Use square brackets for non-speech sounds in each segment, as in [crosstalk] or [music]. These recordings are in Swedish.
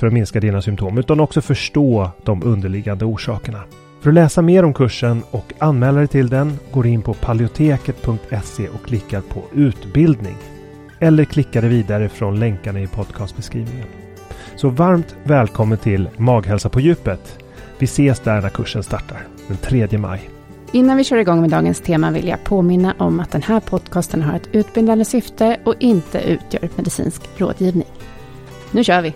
för att minska dina symptom utan också förstå de underliggande orsakerna. För att läsa mer om kursen och anmäla dig till den går in på paleoteket.se och klickar på utbildning. Eller klickar dig vidare från länkarna i podcastbeskrivningen. Så varmt välkommen till Maghälsa på djupet. Vi ses där när kursen startar den 3 maj. Innan vi kör igång med dagens tema vill jag påminna om att den här podcasten har ett utbildande syfte och inte utgör medicinsk rådgivning. Nu kör vi!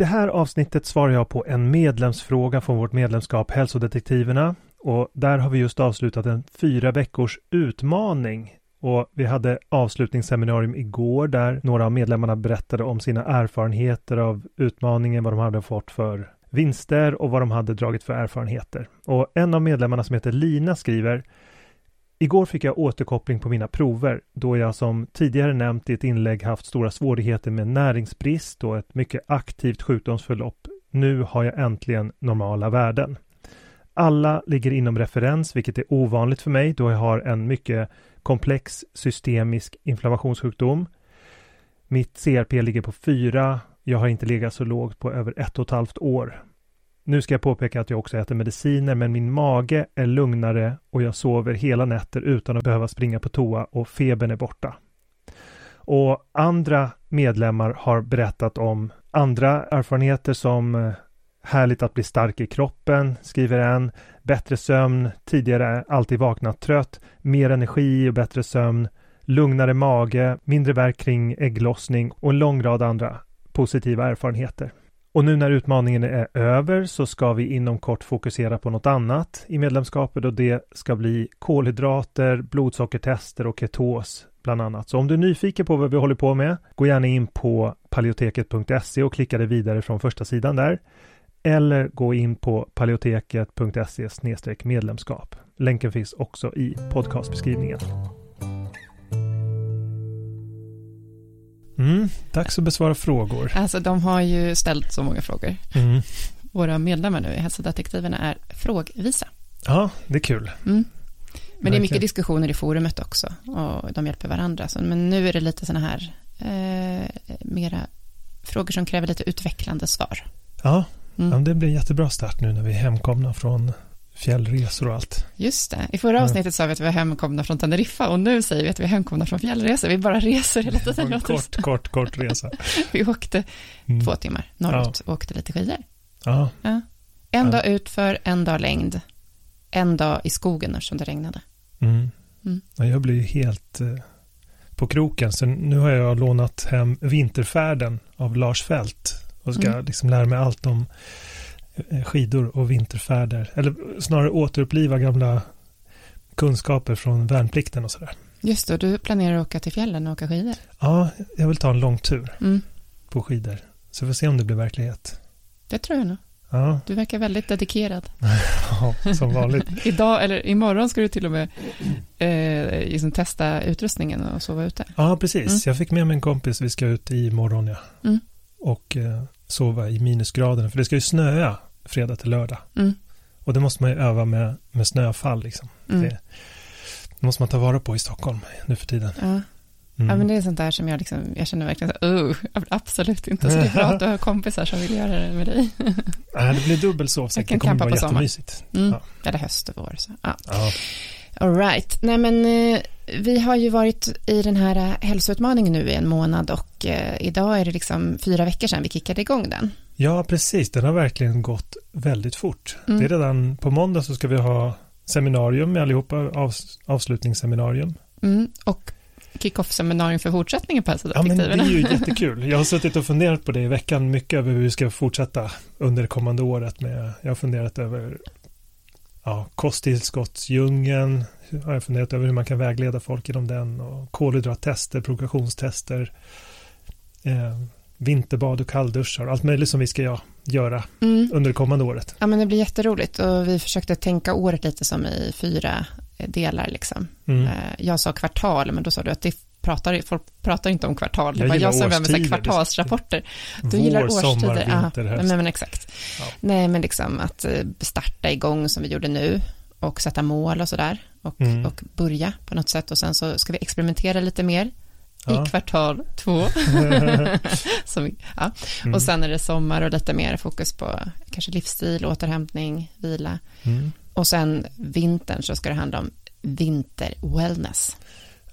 Det här avsnittet svarar jag på en medlemsfråga från vårt medlemskap Hälsodetektiverna. Och där har vi just avslutat en fyra veckors utmaning. Och vi hade avslutningsseminarium igår där några av medlemmarna berättade om sina erfarenheter av utmaningen, vad de hade fått för vinster och vad de hade dragit för erfarenheter. Och en av medlemmarna som heter Lina skriver Igår fick jag återkoppling på mina prover då jag som tidigare nämnt i ett inlägg haft stora svårigheter med näringsbrist och ett mycket aktivt sjukdomsförlopp. Nu har jag äntligen normala värden. Alla ligger inom referens, vilket är ovanligt för mig då jag har en mycket komplex systemisk inflammationssjukdom. Mitt CRP ligger på 4. Jag har inte legat så lågt på över ett och ett halvt år. Nu ska jag påpeka att jag också äter mediciner men min mage är lugnare och jag sover hela nätter utan att behöva springa på toa och febern är borta. Och andra medlemmar har berättat om andra erfarenheter som eh, härligt att bli stark i kroppen, skriver en, bättre sömn, tidigare alltid vaknat trött, mer energi och bättre sömn, lugnare mage, mindre värk kring ägglossning och en lång rad andra positiva erfarenheter. Och nu när utmaningen är över så ska vi inom kort fokusera på något annat i medlemskapet och det ska bli kolhydrater, blodsockertester och ketos bland annat. Så om du är nyfiken på vad vi håller på med, gå gärna in på paleoteket.se och klicka dig vidare från första sidan där. Eller gå in på paleoteket.se medlemskap. Länken finns också i podcastbeskrivningen. Mm, dags att besvara frågor. Alltså de har ju ställt så många frågor. Mm. Våra medlemmar nu i Hälsodetektiverna är frågvisa. Ja, det är kul. Mm. Men det är mycket diskussioner i forumet också och de hjälper varandra. Men nu är det lite sådana här eh, mera frågor som kräver lite utvecklande svar. Ja, mm. ja, det blir en jättebra start nu när vi är hemkomna från fjällresor och allt. Just det. I förra avsnittet sa vi att vi var hemkomna från Teneriffa och nu säger vi att vi är hemkomna från fjällresor. Vi bara reser hela tiden. [laughs] En kort, kort, kort resa. [laughs] vi åkte mm. två timmar norrut och åkte lite skidor. Ja. ja. En ja. dag utför, en dag längd. En dag i skogen eftersom det regnade. Mm. Mm. Ja, jag blir helt eh, på kroken. Så nu har jag lånat hem Vinterfärden av Lars Fält och ska mm. liksom lära mig allt om skidor och vinterfärder. Eller snarare återuppliva gamla kunskaper från värnplikten och sådär. Just det, du planerar att åka till fjällen och åka skidor? Ja, jag vill ta en lång tur Mm. på skidor. Så vi får se om det blir verklighet. Det tror jag nog. Ja, Du verkar väldigt dedikerad. [laughs] ja som vanligt. [laughs] Idag, eller imorgon ska du till och med eh, liksom testa utrustningen och sova ute. Ja, precis. Mm. Jag fick med mig en kompis. Vi ska ut i morgon, ja. Mm. Och eh, sova i minusgraderna. För det ska ju snöa fredag till lördag. Mm. Och det måste man ju öva med, med snöfall liksom. Mm. Det, det måste man ta vara på i Stockholm nu för tiden. Ja. Mm. ja, men det är sånt där som jag, liksom, jag känner verkligen så uh, absolut inte. [laughs] Så det är bra att du har kompisar som vill göra det med dig. [laughs] Nej, det blir dubbel sovsäck. Det kommer vara jättemysigt. Mm. Ja. Eller höst och vår. Så. Ja. Ja. All right. Nej, men eh, vi har ju varit i den här eh, hälsoutmaningen nu i en månad och eh, idag är det liksom fyra veckor sedan vi kickade igång den. ja, precis. Den har verkligen gått väldigt fort. Mm. Det är redan på måndag så ska vi ha seminarium med allihopa, av, avslutningsseminarium. Mm. Och kick-off-seminarium för fortsättningen på Ja, men det är ju [laughs] jättekul. Jag har suttit och funderat på det i veckan mycket över hur vi ska fortsätta under det kommande året med, jag har funderat över ja, kosttillskottsdjungeln, har jag funderat över hur man kan vägleda folk inom den och kolhydrattester, progressionstester, eh, vinterbad och kallduschar, allt möjligt som vi ska ja, göra Mm. under det kommande året. Ja, men det blir jätteroligt och vi försökte tänka året lite som i fyra eh, delar liksom. Mm. Eh, Jag sa kvartal, men då sa du att det pratar, folk pratar inte om kvartal. Jag gillar jag var med så kvartalsrapporter. Du Vår, gillar årstider. sommar, vinter, höst. Nej, men exakt. Ja. Nej, men liksom att eh, starta igång som vi gjorde nu och sätta mål och sådär och, Mm. och börja på något sätt och sen så ska vi experimentera lite mer Ja. i kvartal två. [laughs] som ja. Mm. Och sen är det sommar och lite mer fokus på kanske livsstil, återhämtning, vila. Mm. Och sen vintern så ska det handla om vinter-wellness.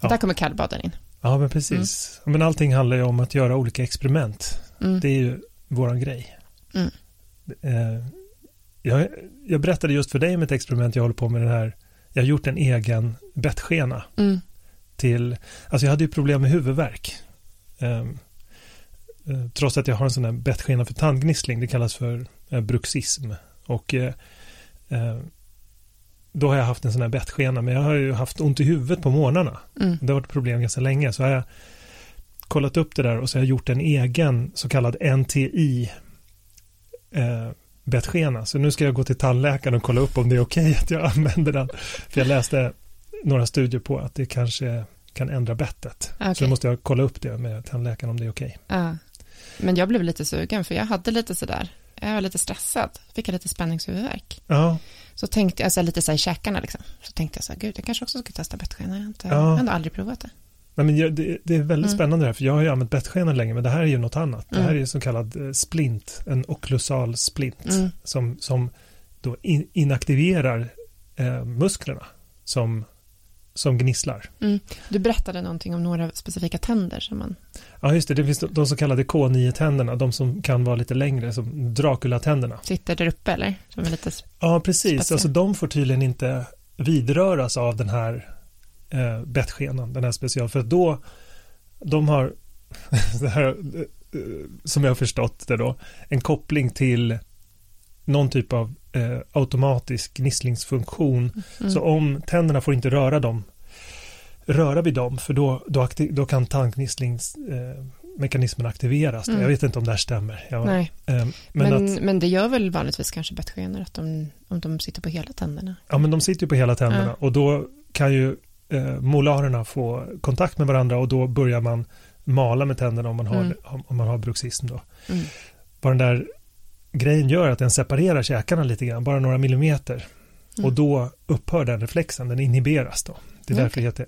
Ja. Där kommer kallbaden in. Ja, men precis. Men allting handlar ju om att göra olika experiment. Mm. Det är ju våran grej. Mm. Eh, jag, jag berättade just för dig om ett experiment jag håller på med den här. Jag har gjort en egen bettskena Mm. till, alltså jag hade ju problem med huvudvärk. Eh, trots att jag har en sån här bettskena för tandgnissling, det kallas för eh, bruxism. Och eh, då har jag haft en sån här bettskena, men jag har ju haft ont i huvudet på morgnarna. Mm. Det har varit problem ganska länge. Så har jag kollat upp det där och så har jag gjort en egen så kallad NTI bettskena. Så nu ska jag gå till tandläkaren och kolla upp om det är okej att jag [laughs] använder den. För jag läste några studier på att det kanske kan ändra bettet. Okej. Så då måste jag kolla upp det med tandläkaren om det är okej. Ja. Men jag blev lite sugen för jag hade lite sådär, jag var lite stressad, fick jag lite spänningshuvudvärk. Ja, Så tänkte jag, alltså lite så här i käkarna liksom, så tänkte jag så här, gud jag kanske också ska testa bettskena, jag har, inte, Ja. ändå aldrig provat det. Nej, men jag, det, det är väldigt Mm. spännande det här, för jag har ju använt bettskenan länge, men det här är ju något annat. Det här Mm. är ju så kallad eh, splint, en okklusal splint, Mm. som, som då in, inaktiverar eh, musklerna som, som gnisslar. Du berättade någonting om några specifika tänder som man, Ja, just det, det finns de, de så kallade K9-tänderna, de som kan vara lite längre, som Dracula-tänderna. sitter där uppe eller? Som är lite, Ja, precis. Alltså de får tydligen inte vidröras av den här eh, bettskenan, den här special, för att då, de har, [laughs] här, eh, som jag har förstått det då, en koppling till någon typ av eh, automatisk gnisslingsfunktion. mm. Så om tänderna får inte röra dem, röra vid dem, för då, då, akti- då kan tandgnisslingsmekanismen eh, aktiveras. Mm. Jag vet inte om det här stämmer. Jag, Nej, eh, men, men, att, men det gör väl vanligtvis kanske bettskenor att de, om de sitter på hela tänderna. ja, men de sitter ju på hela tänderna och då kan ju eh, molarerna få kontakt med varandra och då börjar man mala med tänderna om man har, Mm. om man har bruxism. Då. Mm. Vad den där grejen gör att den separerar käkarna lite grann, bara några millimeter. Mm. Och då upphör den reflexen, den inhiberas då. Det är Mm, därför det heter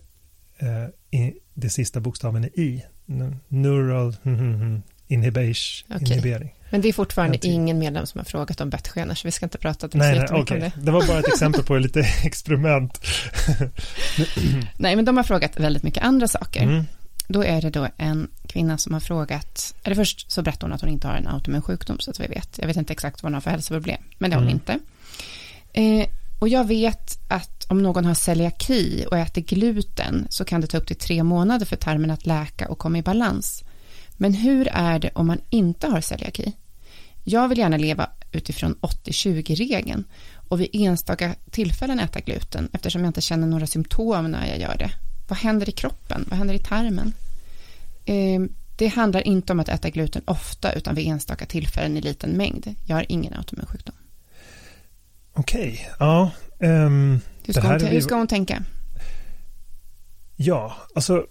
eh, i, det sista bokstaven är i. Neural inhibation, [laughs] Okej. Inhibering. Men det är fortfarande ingen medlem som har frågat om bettskenor, så vi ska inte prata så Nej, nej okej. om det. Det var bara ett [laughs] exempel på lite [laughs] experiment. [clears throat] Nej, men de har frågat väldigt mycket andra saker. Mm. Då är det då en kvinna som har frågat, eller först så berättar hon att hon inte har en autoimmun sjukdom, så att vi vet. Jag vet inte exakt vad hon har för hälsoproblem, men det har hon Mm. inte. Eh, och jag vet att om någon har celiaki och äter gluten så kan det ta upp till tre månader för tarmen att läka och komma i balans. Men hur är det om man inte har celiaki? Jag vill gärna leva utifrån 80-20-regeln och vid enstaka tillfällen äta gluten eftersom jag inte känner några symptom när jag gör det. Vad händer i kroppen? Vad händer i tarmen? Eh, det handlar inte om att äta gluten ofta utan vid enstaka tillfällen i liten mängd. Jag har ingen autoimmun sjukdom. Okej, okay. ja. Um, hur, ska hon, hur ska hon tänka? Ja, alltså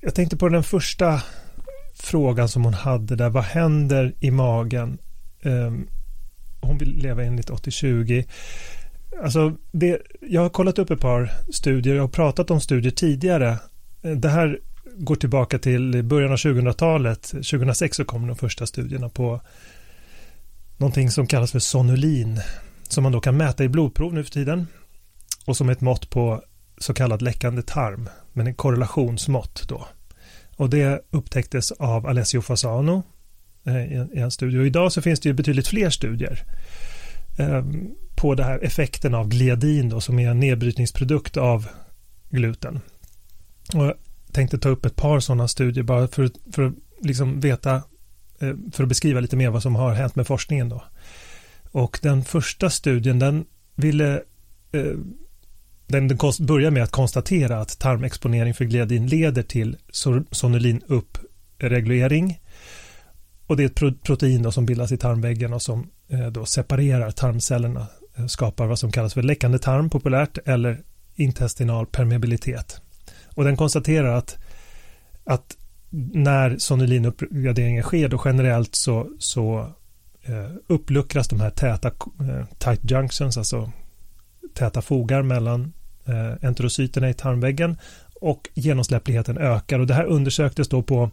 jag tänkte på den första frågan som hon hade där. Vad händer i magen? Um, hon vill leva enligt 80-20. Alltså det, jag har kollat upp ett par studier jag har pratat om studier tidigare. Eh, det här går tillbaka till början av 2000-talet. 2006 så kom de första studierna på någonting som kallas för sonulin som man då kan mäta i blodprov nu för tiden och som är ett mått på så kallad läckande tarm, men en korrelationsmått då. Och det upptäcktes av Alessio Fasano eh, i en studie. Och idag så finns det ju betydligt fler studier ehm, på den här effekten av gliadin då, som är en nedbrytningsprodukt av gluten. Och jag tänkte ta upp ett par sådana studier bara för, för att liksom veta, eh, för att beskriva lite mer vad som har hänt med forskningen då. Och den första studien den ville eh, den börjar med att konstatera att tarmexponering för gliadin leder till sonulinuppreglering. Och det är ett protein då som bildas i tarmväggen och som eh, då separerar tarmcellerna, eh, skapar vad som kallas för läckande tarm populärt eller intestinal permeabilitet. Och den konstaterar att, att när sonulinuppgraderingen sker då generellt så, så eh, uppluckras de här täta eh, tight junctions, alltså täta fogar mellan eh, enterocyterna i tarmväggen och genomsläppligheten ökar och det här undersöktes då på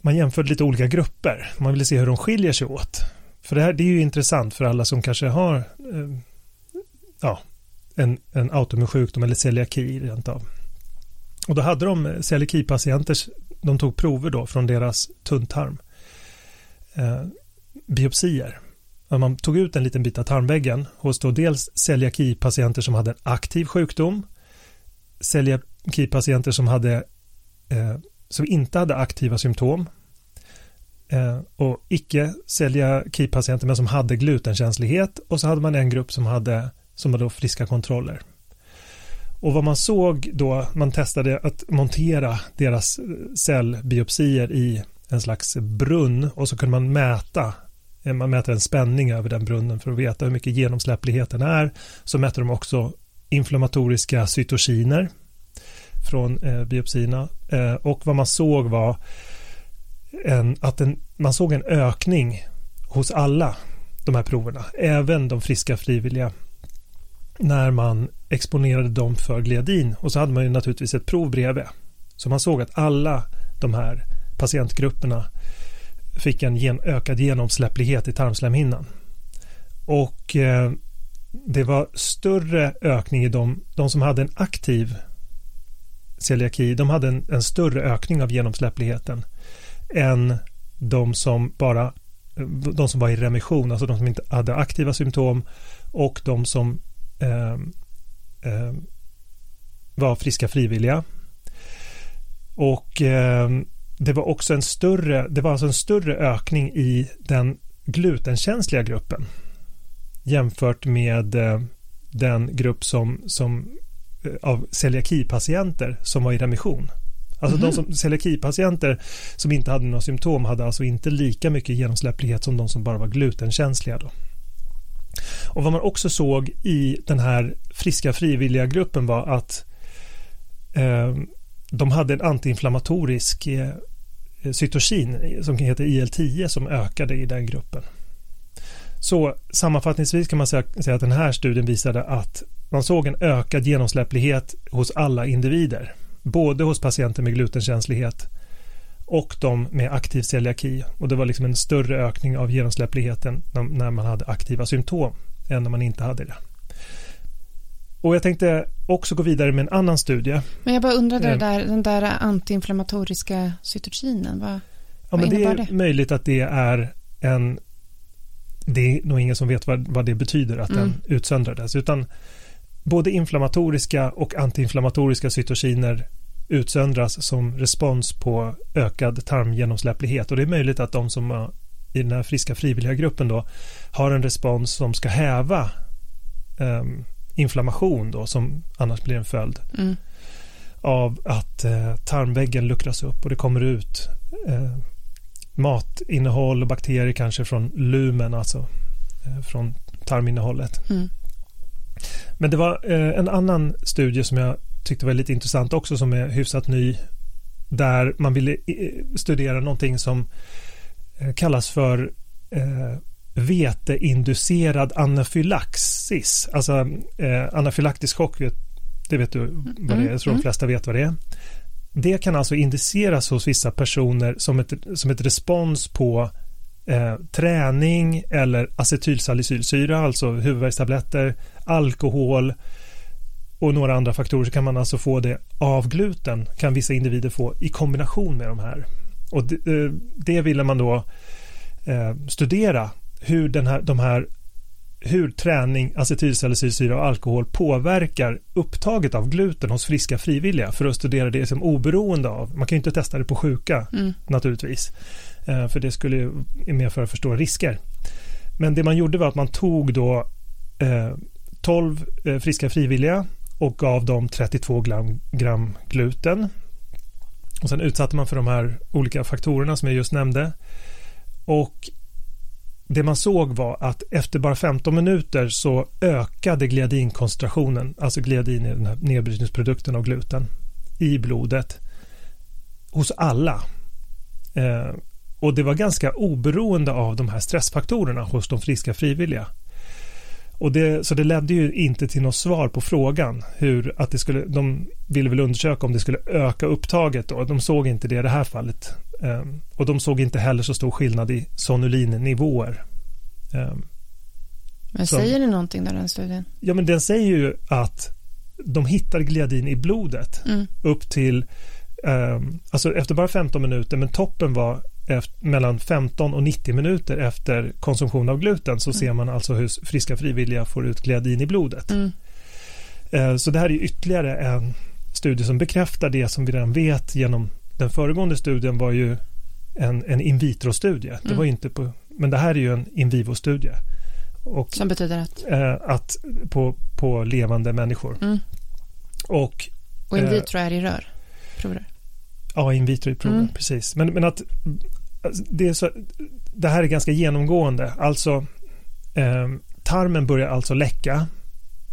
man jämförde lite olika grupper. Man ville se hur de skiljer sig åt. För det här det är ju intressant för alla som kanske har eh, ja, en, en autoimmun sjukdom eller celiaki rent av. Och då hade de celiaki-patienter, de tog prover då från deras tunntarm. Eh, biopsier man tog ut en liten bit av tarmväggen hos då dels celiaki-patienter som hade en aktiv sjukdom, celiaki-patienter som, hade, eh, som inte hade aktiva symptom eh, och icke celiaki-patienter men som hade glutenkänslighet och så hade man en grupp som hade som hade då friska kontroller. Och vad man såg då, man testade att montera deras eh, cellbiopsier i en slags brunn och så kunde man mäta man mäter en spänning över den brunnen för att veta hur mycket genomsläppligheten är. Så mäter de också inflammatoriska cytokiner från eh, biopsierna. Eh, och vad man såg var en, att en, man såg en ökning hos alla de här proverna, även de friska frivilliga, när man exponerade dem för gliadin. Och så hade man ju naturligtvis ett prov bredvid. Så man såg att alla de här patientgrupperna fick en gen, ökad genomsläpplighet i tarmslemhinnan. Och eh, det var större ökning i de, de som hade en aktiv celiaki, de hade en, en större ökning av genomsläppligheten än de som bara de som var i remission, alltså de som inte hade aktiva symptom och de som eh, eh, var friska frivilliga. Och eh, det var också en större, det var alltså en större ökning i den glutenkänsliga gruppen jämfört med eh, den grupp som, som eh, av celiakipatienter som var i remission. Alltså mm de som celiakipatienter som inte hade några symptom hade alltså inte lika mycket genomsläpplighet som de som bara var glutenkänsliga. Då. Och vad man också såg i den här friska frivilliga gruppen var att eh, de hade en antiinflammatorisk eh, eh cytokin som heter IL-10 som ökade i den gruppen. Så sammanfattningsvis kan man säga, säga att den här studien visade att man såg en ökad genomsläpplighet hos alla individer. Både hos patienter med glutenkänslighet och de med aktiv celiaki. Och det var liksom en större ökning av genomsläppligheten när man hade aktiva symptom än när man inte hade det. Och jag tänkte också gå vidare med en annan studie. Men jag bara undrade eh. där, den där antiinflammatoriska cytokinen, vad, ja, vad men Det är det? möjligt att det är en det är nog ingen som vet vad, vad det betyder att mm. den utsöndrades, utan både inflammatoriska och antiinflammatoriska cytokiner utsöndras som respons på ökad tarmgenomsläpplighet och det är möjligt att de som i den här friska frivilliga gruppen då har en respons som ska häva eh, inflammation då som annars blir en följd Mm. av att eh, tarmväggen luckras upp och det kommer ut eh, matinnehåll och bakterier kanske från lumen, alltså eh, från tarminnehållet. Mm. Men det var eh, en annan studie som jag tyckte var lite intressant också som är hyfsat ny där man ville eh, studera någonting som eh, kallas för veteinducerad anafylaxis. Alltså eh, anafylaktisk chock, det vet du vad det är, jag tror de Mm. flesta vet vad det är. Det kan alltså induceras hos vissa personer som ett, som ett respons på eh, träning eller acetylsalicylsyra, alltså huvudvärkstabletter, alkohol och några andra faktorer så kan man alltså få det av gluten kan vissa individer få i kombination med de här. Och det, eh, det ville man då eh, studera hur den här, de här hur träning, acetylsalicylsyra och alkohol påverkar upptaget av gluten hos friska frivilliga för att studera det som oberoende av. Man kan ju inte testa det på sjuka Mm. naturligtvis. Eh, För det skulle ju medföra för stora risker. Men det man gjorde var att man tog då eh, 12 eh, friska frivilliga och gav dem 32 gram, gram gluten. Och sen utsatte man för de här olika faktorerna som jag just nämnde. Och det man såg var att efter bara 15 minuter så ökade gliadinkoncentrationen, alltså gliadin är den här nedbrytningsprodukten av gluten, i blodet hos alla. Eh, och det var ganska oberoende av de här stressfaktorerna hos de friska frivilliga. Och det, så det ledde ju inte till något svar på frågan hur att det skulle, de ville väl undersöka om det skulle öka upptaget då. De såg inte det i det här fallet. Eh, och de såg inte heller så stor skillnad i sonulinnivåer. Eh, Men Som- säger det någonting där, den studien? ja men den säger ju att de hittar gliadin i blodet Mm. upp till, eh, alltså efter bara 15 minuter, men toppen var efter, mellan 15 och 90 minuter efter konsumtion av gluten så Mm. ser man alltså hur friska frivilliga får ut gliadin i blodet. Mm. Så det här är ytterligare en studie som bekräftar det som vi redan vet genom den föregående studien var ju en, en in vitro-studie. Det Mm. var inte på, men det här är ju en in vivo-studie. Och Som betyder att... eh, att på, på levande människor. Mm. Och Och in Eh. vitro är i rör. Prover. Ja, in vitro i proven, Mm. precis. Men, men att alltså, det, är så, det här är ganska genomgående. Alltså, eh, tarmen börjar alltså läcka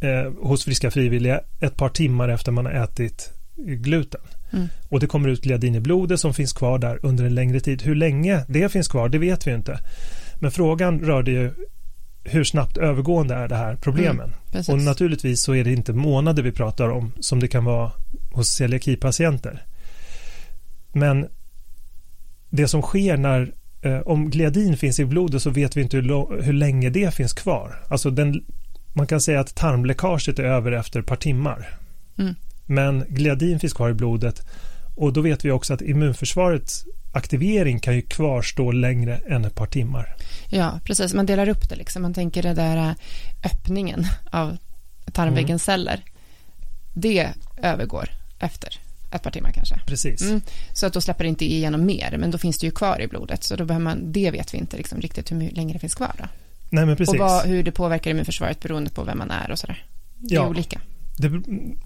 eh, hos friska frivilliga ett par timmar efter man har ätit gluten. Mm. Och det kommer ut gliadin i blodet som finns kvar där under en längre tid. Hur länge det finns kvar, det vet vi inte. Men frågan rörde ju hur snabbt övergående är det här problemen? Precis. Och naturligtvis så är det inte månader vi pratar om som det kan vara hos celiakipatienter. Men det som sker när eh, om gliadin finns i blodet så vet vi inte hur, hur länge det finns kvar. Alltså den, man kan säga att tarmläckaget är över efter ett par timmar. Mm. Men gliadin finns kvar i blodet och då vet vi också att immunförsvarets aktivering kan ju kvarstå längre än ett par timmar. Ja, precis. Man delar upp det liksom. Man tänker det där äh, öppningen av tarmväggens celler. Det övergår efter ett par timmar kanske. Precis. Mm. Så att då släpper det inte igenom mer, men då finns det ju kvar i blodet. Så då behöver man, det vet vi inte liksom riktigt hur länge det finns kvar. Då. Nej men precis. Och vad, hur det påverkar immunförsvaret beroende på vem man är och sådär. Det är Ja. olika. Det,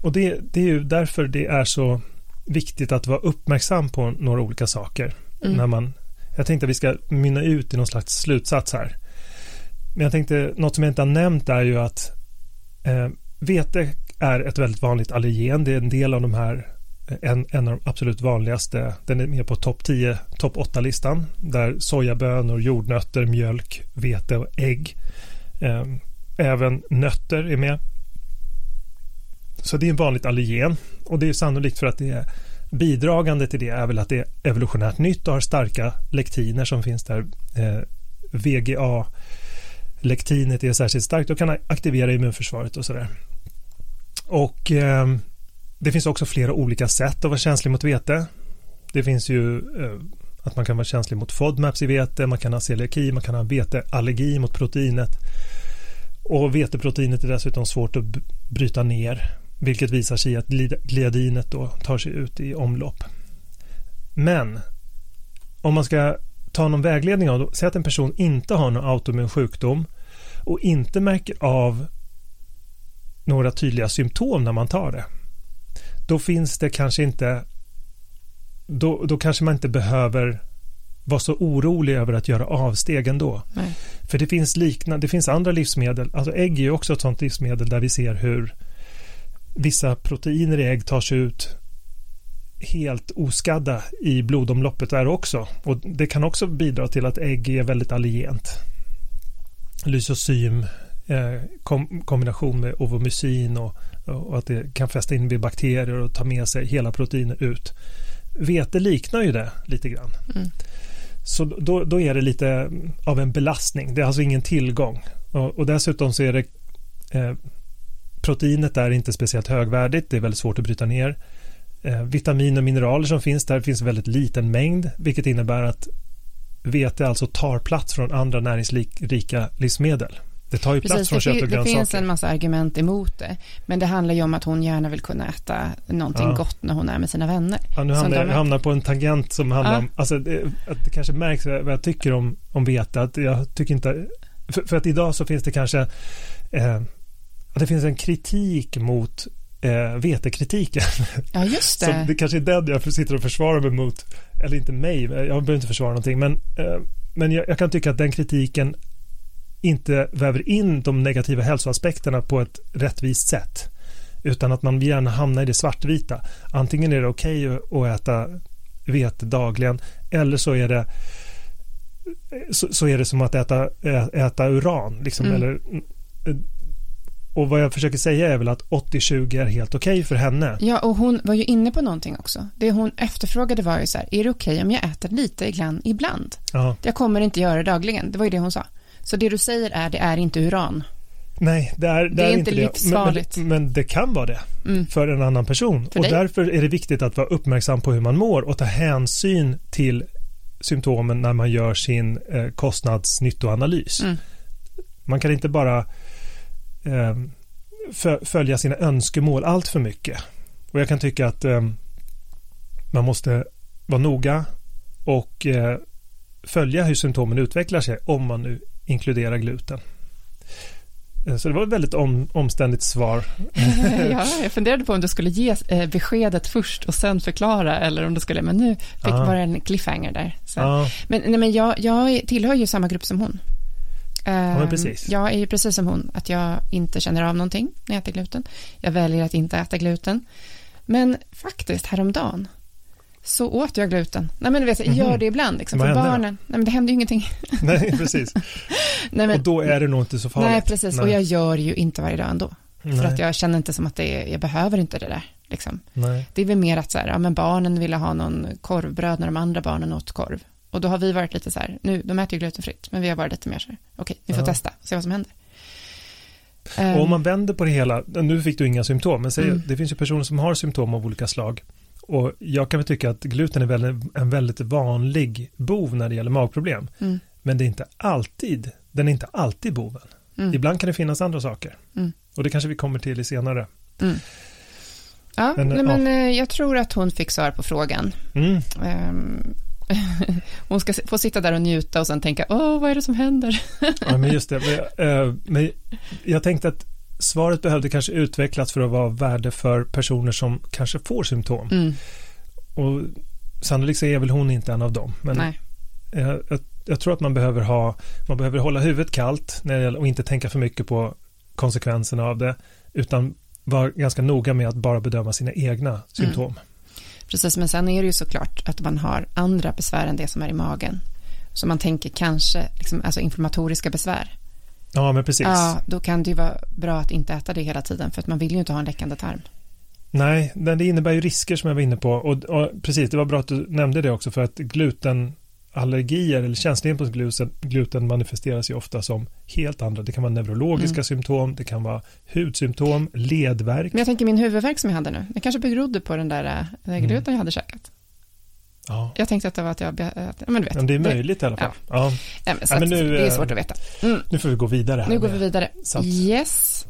och det, det är ju därför det är så viktigt att vara uppmärksam på några olika saker. Mm. När man, jag tänkte att vi ska mynna ut i någon slags slutsats här. Men jag tänkte, något som jag inte har nämnt är ju att eh, vete är ett väldigt vanligt allergen. Det är en del av de här, eh, en, en av de absolut vanligaste, den är med på topp 10, topp 8-listan, där sojabönor, jordnötter, mjölk, vete och ägg, eh, även nötter är med. Så det är en vanligt allergen och det är sannolikt för att det är bidragande till det är väl att det är evolutionärt nytt och har starka lektiner som finns där. Eh, VGA lektinet är särskilt starkt och kan aktivera immunförsvaret och sådär. Och eh, det finns också flera olika sätt att vara känslig mot vete. Det finns ju eh, att man kan vara känslig mot FODMAPs i vete, man kan ha celiaki, man kan ha veteallergi mot proteinet. Och veteproteinet är dessutom svårt att bryta ner, vilket visar sig i att gliadinet då tar sig ut i omlopp. Men om man ska ta någon vägledning av, säg att en person inte har någon autoimmun sjukdom och inte märker av några tydliga symptom när man tar det. Då finns det kanske inte, då, då kanske man inte behöver vara så orolig över att göra avsteg ändå. Nej. För det finns liknande, det finns andra livsmedel, alltså ägg är ju också ett sånt livsmedel där vi ser hur vissa proteiner i ägg tar sig ut helt oskadda i blodomloppet där också. Och det kan också bidra till att ägg är väldigt allergent. Lysosym, eh, kom, kombination med ovomycin och, och att det kan fästa in vid bakterier och ta med sig hela proteiner ut. Vete liknar ju det lite grann. Mm. Så då, då är det lite av en belastning. Det är alltså ingen tillgång. Och, och dessutom så är det eh, proteinet är inte speciellt högvärdigt. Det är väldigt svårt att bryta ner. Eh, vitamin och mineraler som finns där finns väldigt liten mängd, vilket innebär att vete alltså tar plats från andra näringsrika livsmedel. Det tar ju plats Precis, från det, kött och det grönsaker. finns en massa argument emot det. Men det handlar ju om att hon gärna vill kunna äta någonting Ja. gott när hon är med sina vänner. Ja, nu hamnar jag hamnar på en tangent som handlar Ja. om, alltså det, att det kanske märks vad jag tycker om, om vete, att jag tycker inte, för, för att idag så finns det kanske, eh, det finns en kritik mot eh, vetekritiken. Ja, just [laughs] Så det. det kanske är den jag sitter och försvarar mig mot, eller inte mig, jag behöver inte försvara någonting, men, eh, men jag, jag kan tycka att den kritiken inte väver in de negativa hälsoaspekterna på ett rättvist sätt. Utan att man gärna hamnar i det svartvita. Antingen är det okej att- att äta vete dagligen eller så är det så, så är det som att äta, äta uran. Liksom, Mm. eller, och vad jag försöker säga är väl att 80-20 är helt okej för henne. Ja, och hon var ju inne på någonting också. Det hon efterfrågade var ju så här, är det okej om jag äter lite grann ibland? Ja. Jag kommer inte göra det dagligen, det var ju det hon sa. Så det du säger är, det är inte uran. Nej, det är, det Det är är inte livsfarligt. Men, men, men det kan vara det Mm. för en annan person. För och dig. därför är det viktigt att vara uppmärksam på hur man mår och ta hänsyn till symptomen när man gör sin eh, kostnadsnyttoanalys. Mm. Man kan inte bara följa sina önskemål allt för mycket. Och jag kan tycka att eh, man måste vara noga och eh, följa hur symptomen utvecklar sig om man nu inkluderar gluten. Eh, Så det var ett väldigt om, omständigt svar. [laughs] ja, [laughs] jag funderade på om du skulle ge eh, beskedet först och sen förklara, eller om du skulle, men nu fick Ja. bara en cliffhanger där. Ja, Men, nej, men jag, jag tillhör ju samma grupp som hon. Men Ehm, precis. Jag är ju precis som hon, att jag inte känner av någonting när jag äter gluten. Jag väljer att inte äta gluten. Men faktiskt häromdagen så åt jag gluten. Nej men du vet, jag gör Mhm. det ibland liksom, Vad för hände barnen. Nej men det händer ju ingenting. [laughs] nej precis. [laughs] Nej, men, Och då är det nog inte så farligt. nej precis, och jag gör ju inte varje dag ändå. För nej, att jag känner inte som att det är, jag behöver inte det där. Liksom. nej. Det är väl mer att så här, ja, men barnen ville ha någon korvbröd när de andra barnen åt korv. Och då har vi varit lite så här, nu, de äter ju glutenfritt, men vi har varit lite mer så här, okej, vi får Ja. testa, se vad som händer. Och om Ehm, man vänder på det hela, nu fick du inga symptom, men säg, Mm. det finns ju personer som har symptom av olika slag. Och jag kan väl tycka att gluten är en väldigt vanlig bov när det gäller magproblem. mm, Men det är inte alltid, den är inte alltid boven. mm, Ibland kan det finnas andra saker. Mm. Och det kanske vi kommer till i senare. mm. Ja, Men, nej, ja. men eh, jag tror att hon fick svar på frågan. Mm. [laughs] Hon ska få sitta där och njuta och sen tänka, åh, vad är det som händer? [laughs] Ja, men just det. Men, eh, men jag tänkte att svaret behövde kanske utvecklas för att vara värde för personer som kanske får symptom. Mm, Och sannolikt så är väl hon inte en av dem. Men nej, eh, jag, jag tror att man behöver ha, man behöver hålla huvudet kallt när det gäller, och inte tänka för mycket på konsekvenserna av det, utan vara ganska noga med att bara bedöma sina egna symptom. Precis, men sen är det ju såklart att man har andra besvär än det som är i magen. Så man tänker kanske, liksom, alltså inflammatoriska besvär. Ja, men precis. Ja, då kan det ju vara bra att inte äta det hela tiden, för att man vill ju inte ha en läckande tarm. Nej, det innebär ju risker som jag var inne på. Och, och precis, det var bra att du nämnde det också, för att glutenallergier eller känslighet mot gluten, gluten manifesteras ju ofta som helt andra. Det kan vara neurologiska Mm. symptom, det kan vara hudsymptom, ledvärk. Men jag tänker min huvudvärk som jag hade nu, det kanske berodde på den där äh, Mm. gluten jag hade käkat. Ja, Jag tänkte att det var att jag, att, men du vet. men det är möjligt i alla fall. Ja. Ja, men, Ja, men att nu, det är eh, svårt att veta. Mm, Nu får vi gå vidare här. nu går vi vidare. så att- Yes.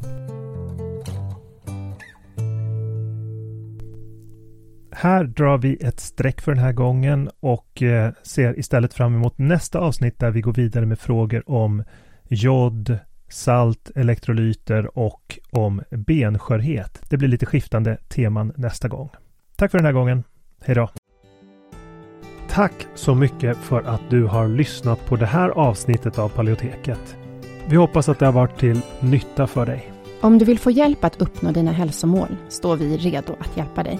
Här drar vi ett streck för den här gången och eh, ser istället fram emot nästa avsnitt där vi går vidare med frågor om jod, salt, elektrolyter och om benskörhet. Det blir lite skiftande teman nästa gång. Tack för den här gången. Hej då! Tack så mycket för att du har lyssnat på det här avsnittet av Paleoteket. Vi hoppas att det har varit till nytta för dig. Om du vill få hjälp att uppnå dina hälsomål står vi redo att hjälpa dig.